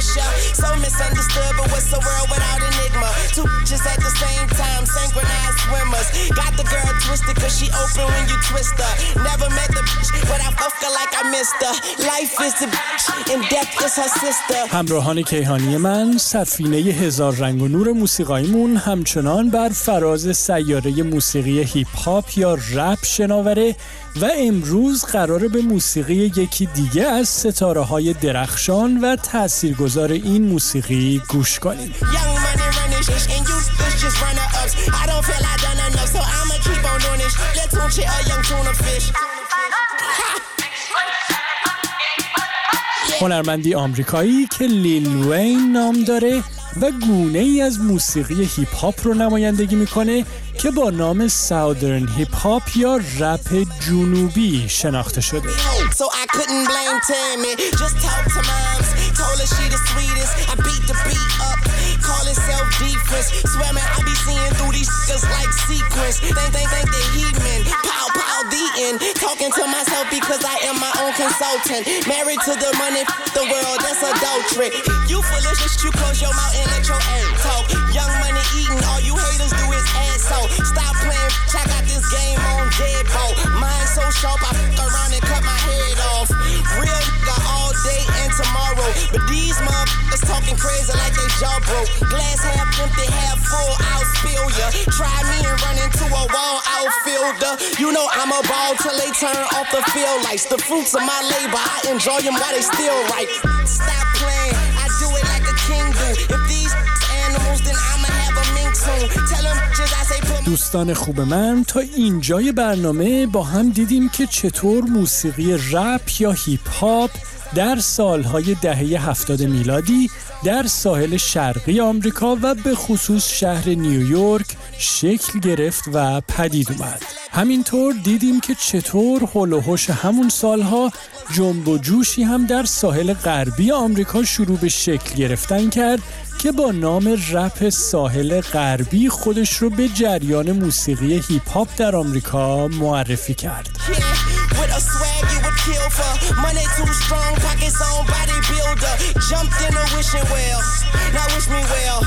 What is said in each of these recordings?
So misunderstood, but what's the world without enigma? Two just at the same time, synchronized swimmers. Got the girl twisted, cause she open when you twist her. Never met the همراهان کیهانی من سفینه هزار رنگ و نور موسیقاییمون همچنان بر فراز سیاره موسیقی هیپ هاپ یا رپ شناوره و امروز قراره به موسیقی یکی دیگه از ستاره های درخشان و تاثیرگذار این موسیقی گوش کنیم. هنرمندی آمریکایی که لیل وین نام داره و گونه ای از موسیقی هیپ هاپ رو نمایندگی می‌کنه که با نام Southern hip hop یا رپ جنوبی شناخته شده. To consultant. Married to the money, the world, that's adultery. You foolish, you close your mouth and let your ass talk. Young money eating, all you haters do is ass so. Stop playing, I got this game on deadbolt. Mind so sharp, I around But these motherfuckers talking crazy like they jaw broke. Glass half empty, half full, I'll spill ya. Try me and run into a wall outfielder. You know I'm a ball till they turn off the field lights. The fruits of my labor, I enjoy them while they still right. Stop playing, I do it like a king do. If these animals, then I'ma have a mink soon. Tell them just I say put دوستان خوب من تا اینجای برنامه با هم دیدیم که چطور موسیقی رپ یا هیپ هاپ در سالهای دهه هفتاد میلادی در ساحل شرقی آمریکا و به خصوص شهر نیویورک شکل گرفت و پدید اومد. همینطور دیدیم که چطور هول همون سالها جنب و جوشی هم در ساحل غربی آمریکا شروع به شکل گرفتن کرد که با نام رپ ساحل غربی خودش رو به جریان موسیقی هیپ هاپ در آمریکا معرفی کرد. with a swag you would kill for. Money too strong, pockets on bodybuilder. Jumped in a wishing well, now wish me well.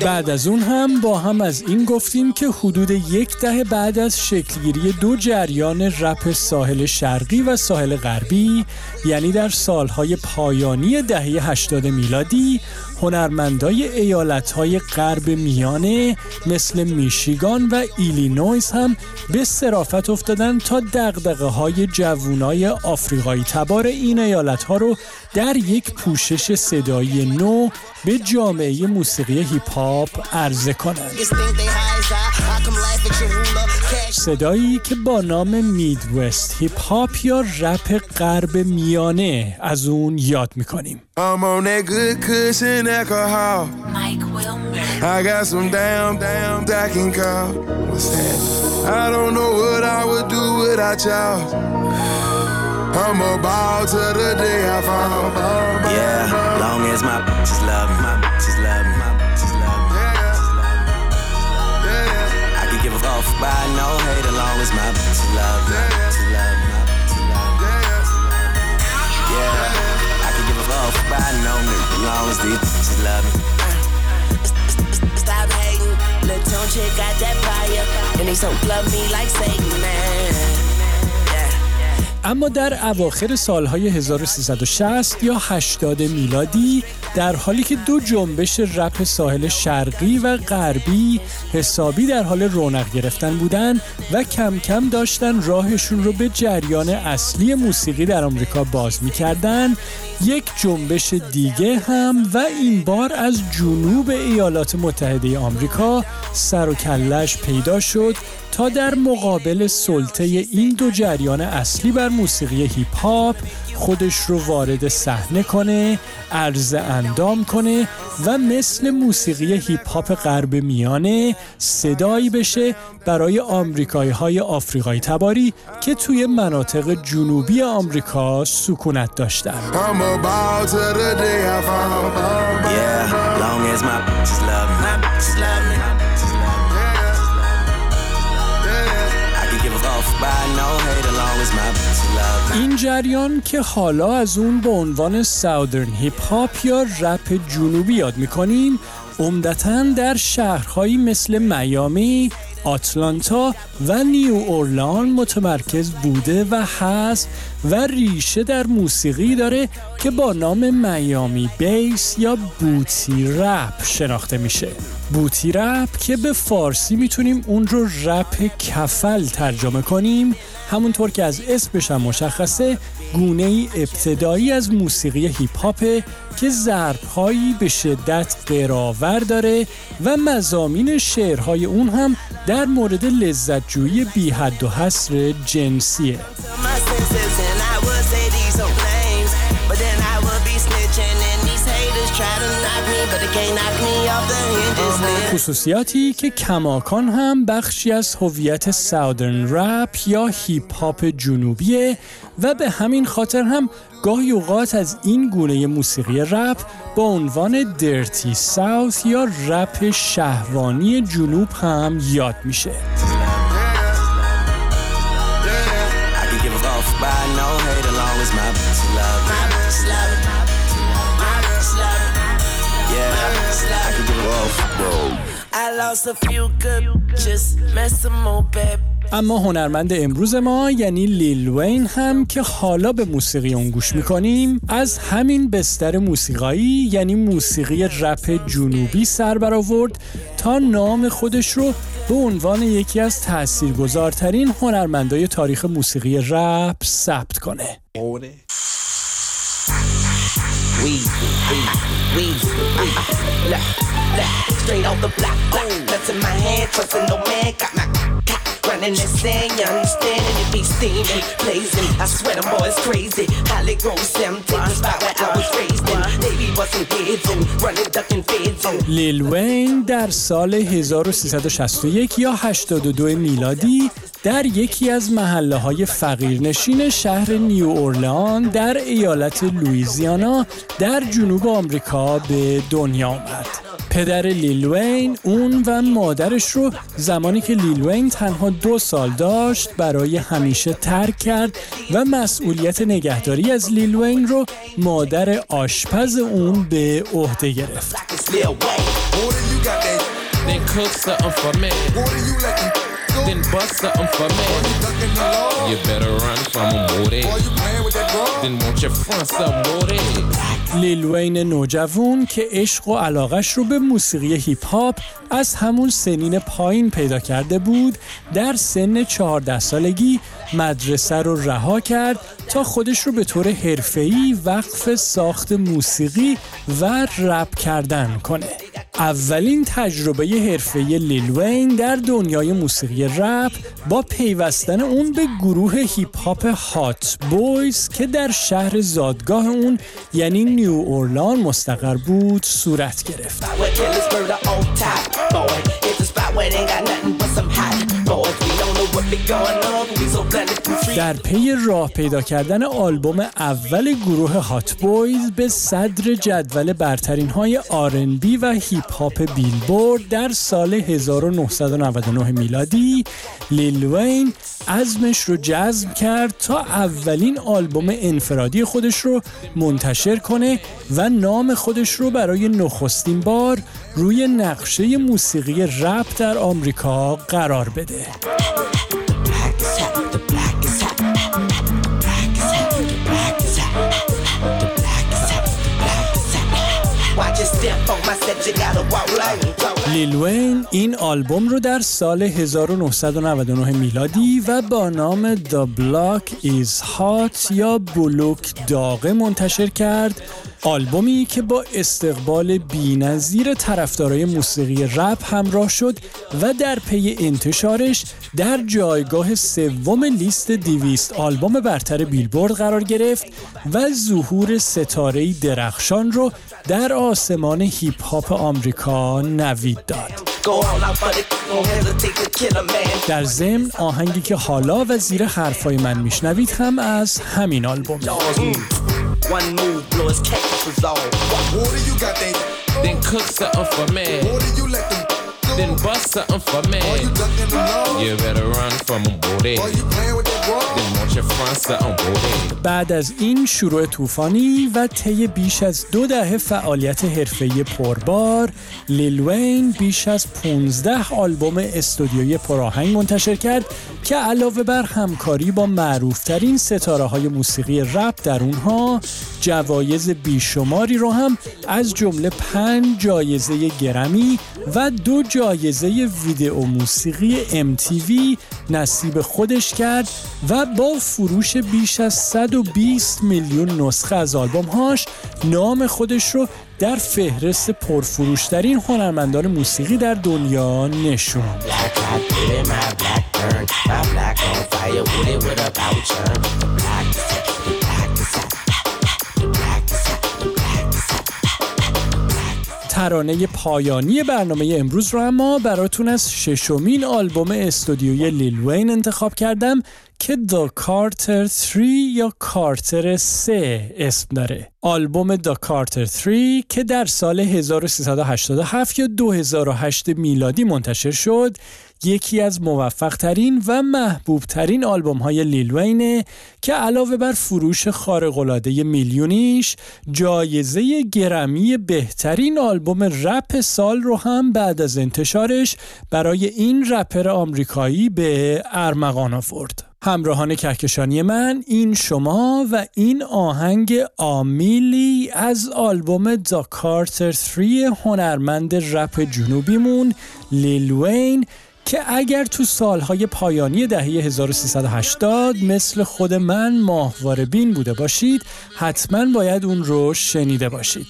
بعد از اون هم با هم از این گفتیم که حدود یک دهه بعد از شکلگیری دو جریان رپ ساحل شرقی و ساحل غربی یعنی در سالهای پایانی دهه 80 میلادی هنرمندای ایالتهای غرب میانه مثل میشیگان و ایلینویس هم به صرافت افتادن تا دغدغه های جوونای آفریقایی تبار این ایالت حالت ها رو در یک پوشش صدایی نو به جامعه موسیقی هیپ هاپ عرضه کنند. صدایی که با نام Midwest hip hop یا رپ غرب میانه از اون یاد می‌کنیم. I don't know what I would do without y'all. I'm a ball to the day I fall. Yeah, long as my bitches love me, my bitches love me, my bitches love me. I can give a off. by no hate along as my to love, to love, to love. Yeah, I can give a fuck by no nigga as long as these to love me. Stop hating, little tone chick got that fire, and they so love me like Satan, man. اما در اواخر سالهای 1360 یا 80 میلادی در حالی که دو جنبش رپ ساحل شرقی و غربی حسابی در حال رونق گرفتن بودن و کم کم داشتن راهشون رو به جریان اصلی موسیقی در آمریکا باز می‌کردن یک جنبش دیگه هم و این بار از جنوب ایالات متحده آمریکا سر و کلش پیدا شد تا در مقابل سلطه این دو جریان اصلی بر موسیقی هیپ هاپ خودش رو وارد صحنه کنه، عرض اندام کنه و مثل موسیقی هیپ هاپ غرب میانه صدایی بشه برای آمریکایی های آفریقایی تباری که توی مناطق جنوبی آمریکا سکونت داشتن. این جریان که حالا از اون به عنوان ساودرن هیپ هاپ یا رپ جنوبی یاد می‌کنیم عمدتا در شهرهایی مثل میامی، آتلانتا و نیو اورلان متمرکز بوده و هست و ریشه در موسیقی داره که با نام Miami bass یا booty rap شناخته میشه. booty rap که به فارسی می‌تونیم اون رو رپ کفل ترجمه کنیم همونطور که از اسمش هم مشخصه گونه ای ابتدایی از موسیقی هیپ هاپ که ضربهایی به شدت قراور داره و مزامین شعرهای اون هم در مورد لذتجویی بی حد و حصر جنسیه. خصوصیاتی که کماکان هم بخشی از هویت ساودرن رپ یا هیپ هاپ جنوبیه و به همین خاطر هم گاهی اوقات از این گونه موسیقی رپ با عنوان درتی ساوت یا رپ شهوانی جنوب هم یاد میشه. by no hate along as my bitch love it. My bitch love it. My bitch love it. Yeah, I can do all. I lost a few good, just met some more bad اما هنرمند امروز ما یعنی لیل وین هم که حالا به موسیقی اون گوش می‌کنیم از همین بستر موسیقایی یعنی موسیقی رپ جنوبی سر برآورد تا نام خودش رو به عنوان یکی از تاثیرگذارترین هنرمندای تاریخ موسیقی رپ ثبت کنه. Straight off the block. Nuts in my hand, trusting no man. Got my running that sand, you understand? it be steaming, blazing. I swear them boys crazy. Holly Grove, Sam, take the spot where I was raised in. لیل وین در سال 1361 یا 82 میلادی در یکی از محله های فقیرنشین شهر نیو اورلان در ایالت لویزیانا در جنوب آمریکا به دنیا آمد. پدر لیلوین اون و مادرش رو زمانی که لیلوین تنها دو سال داشت برای همیشه ترک کرد و مسئولیت نگهداری از لیلوین رو مادر آشپز اون به عهده گرفت. Then bust something for me. You better run from them, Woody. Then won't you front some Woody? لیل وین نوجوون که عشق و علاقش رو به موسیقی هیپ هاپ از همون سنین پایین پیدا کرده بود در سن 14 سالگی مدرسه رو رها کرد تا خودش رو به طور حرفه‌ای وقف ساخت موسیقی و رپ کردن کنه اولین تجربه حرفه لیل وین در دنیای موسیقی رپ با پیوستن اون به گروه هیپ هاپ هات بویز که در شهر زادگاه اون یعنی نیو اورلان مستقر بود صورت گرفت. در پی راه پیدا کردن آلبوم اول گروه هات بویز به صدر جدول برترین های R&B و هیپ هاپ بیلبورد در سال 1999 میلادی لیل وین عزمش رو جزم کرد تا اولین آلبوم انفرادی خودش رو منتشر کنه و نام خودش رو برای نخستین بار روی نقشه موسیقی رپ در آمریکا قرار بده. لیل وین این آلبوم رو در سال 1999 میلادی و با نام The Block is Hot یا بلوک داغه منتشر کرد. آلبومی که با استقبال بینظیر طرفدارای موسیقی رپ همراه شد و در پی انتشارش در جایگاه سوم لیست دیویست آلبوم برتر بیلبورد قرار گرفت و ظهور ستاره درخشان رو در آسمان هیپ هاپ آمریکا نوید داد. در ضمن آهنگی که حالا و زیر حرفای من میشنوید هم از همین آلبوم One move, blow his cactus off. What do you got there? Then cook something for me. Then bust something for me. You better run from booty. Then want your front something, booty. بعد از این شروع طوفانی و طی بیش از دو دهه فعالیت حرفه‌ای پربار لیل وین بیش از 15 آلبوم استودیویی پراهنگ منتشر کرد که علاوه بر همکاری با معروفترین ستاره های موسیقی رپ در اونها جوایز بیشماری رو هم از جمله پنج جایزه گرمی و دو جایزه ویدئو موسیقی MTV نصیب خودش کرد و با فروش بیش از 120 میلیون نسخه از آلبومهاش نام خودش رو در فهرست پرفروشترین هنرمندان موسیقی در دنیا نشون ترانه پایانی برنامه امروز رو اما براتون از ششمین آلبوم استودیوی لیل وین انتخاب کردم که دا کارتر 3 یا کارتر 3 اسم داره. آلبوم دا کارتر 3 که در سال 1387 یا 2008 میلادی منتشر شد یکی از موفق ترین و محبوب ترین آلبوم های لیل وینه که علاوه بر فروش خارق‌العاده میلیونیش جایزه گرمی بهترین آلبوم رپ سال رو هم بعد از انتشارش برای این رپر آمریکایی به ارمغان آورد. همراهان کهکشانی من این شما و این آهنگ آمیلی از آلبوم دا کارتر 3 هنرمند رپ جنوبیمون لیل وین که اگر تو سالهای پایانی دهه 1380 مثل خود من ماهواره بین بوده باشید حتما باید اون رو شنیده باشید.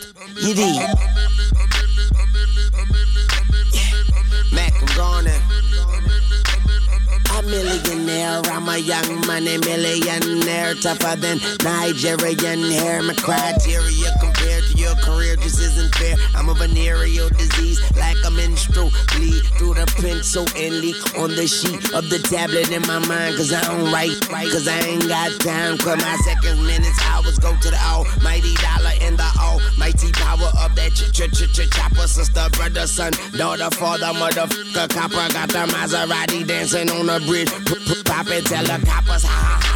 Career just isn't fair. I'm a venereal disease, like a menstrual bleed through the pencil and leak on the sheet of the tablet in my mind. Cause I don't write, right, cause I ain't got time. Cause my seconds, minutes, hours go to the almighty dollar and the almighty power of that ch ch ch ch chopper. Sister, brother, son, daughter, father, motherfucker, copper. Got the Maserati dancing on the bridge. Pop it, tell the coppers, ha ha ha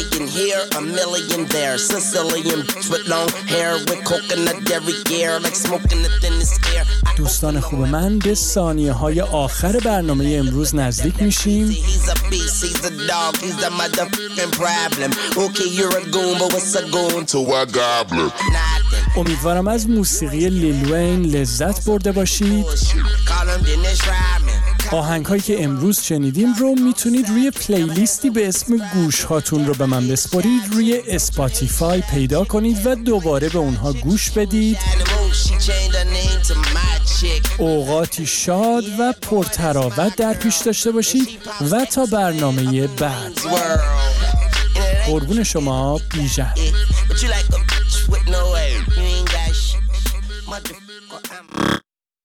million here, a million there. Sicilian with long hair with coconut dairy gear, like smoking the thinnest air. دوستان خوب من به ثانیه های آخر برنامه امروز نزدیک میشیم امیدوارم از موسیقی لیل وین لذت برده باشید آهنگ هایی که امروز شنیدیم رو می‌تونید روی پلیلیستی به اسم گوش هاتون رو به من بسپارید روی اسپاتیفای پیدا کنید و دوباره به اونها گوش بدید. اوقاتی شاد و پرتراوت در پیش داشته باشید و تا برنامه بعد. قربون شما بیژن.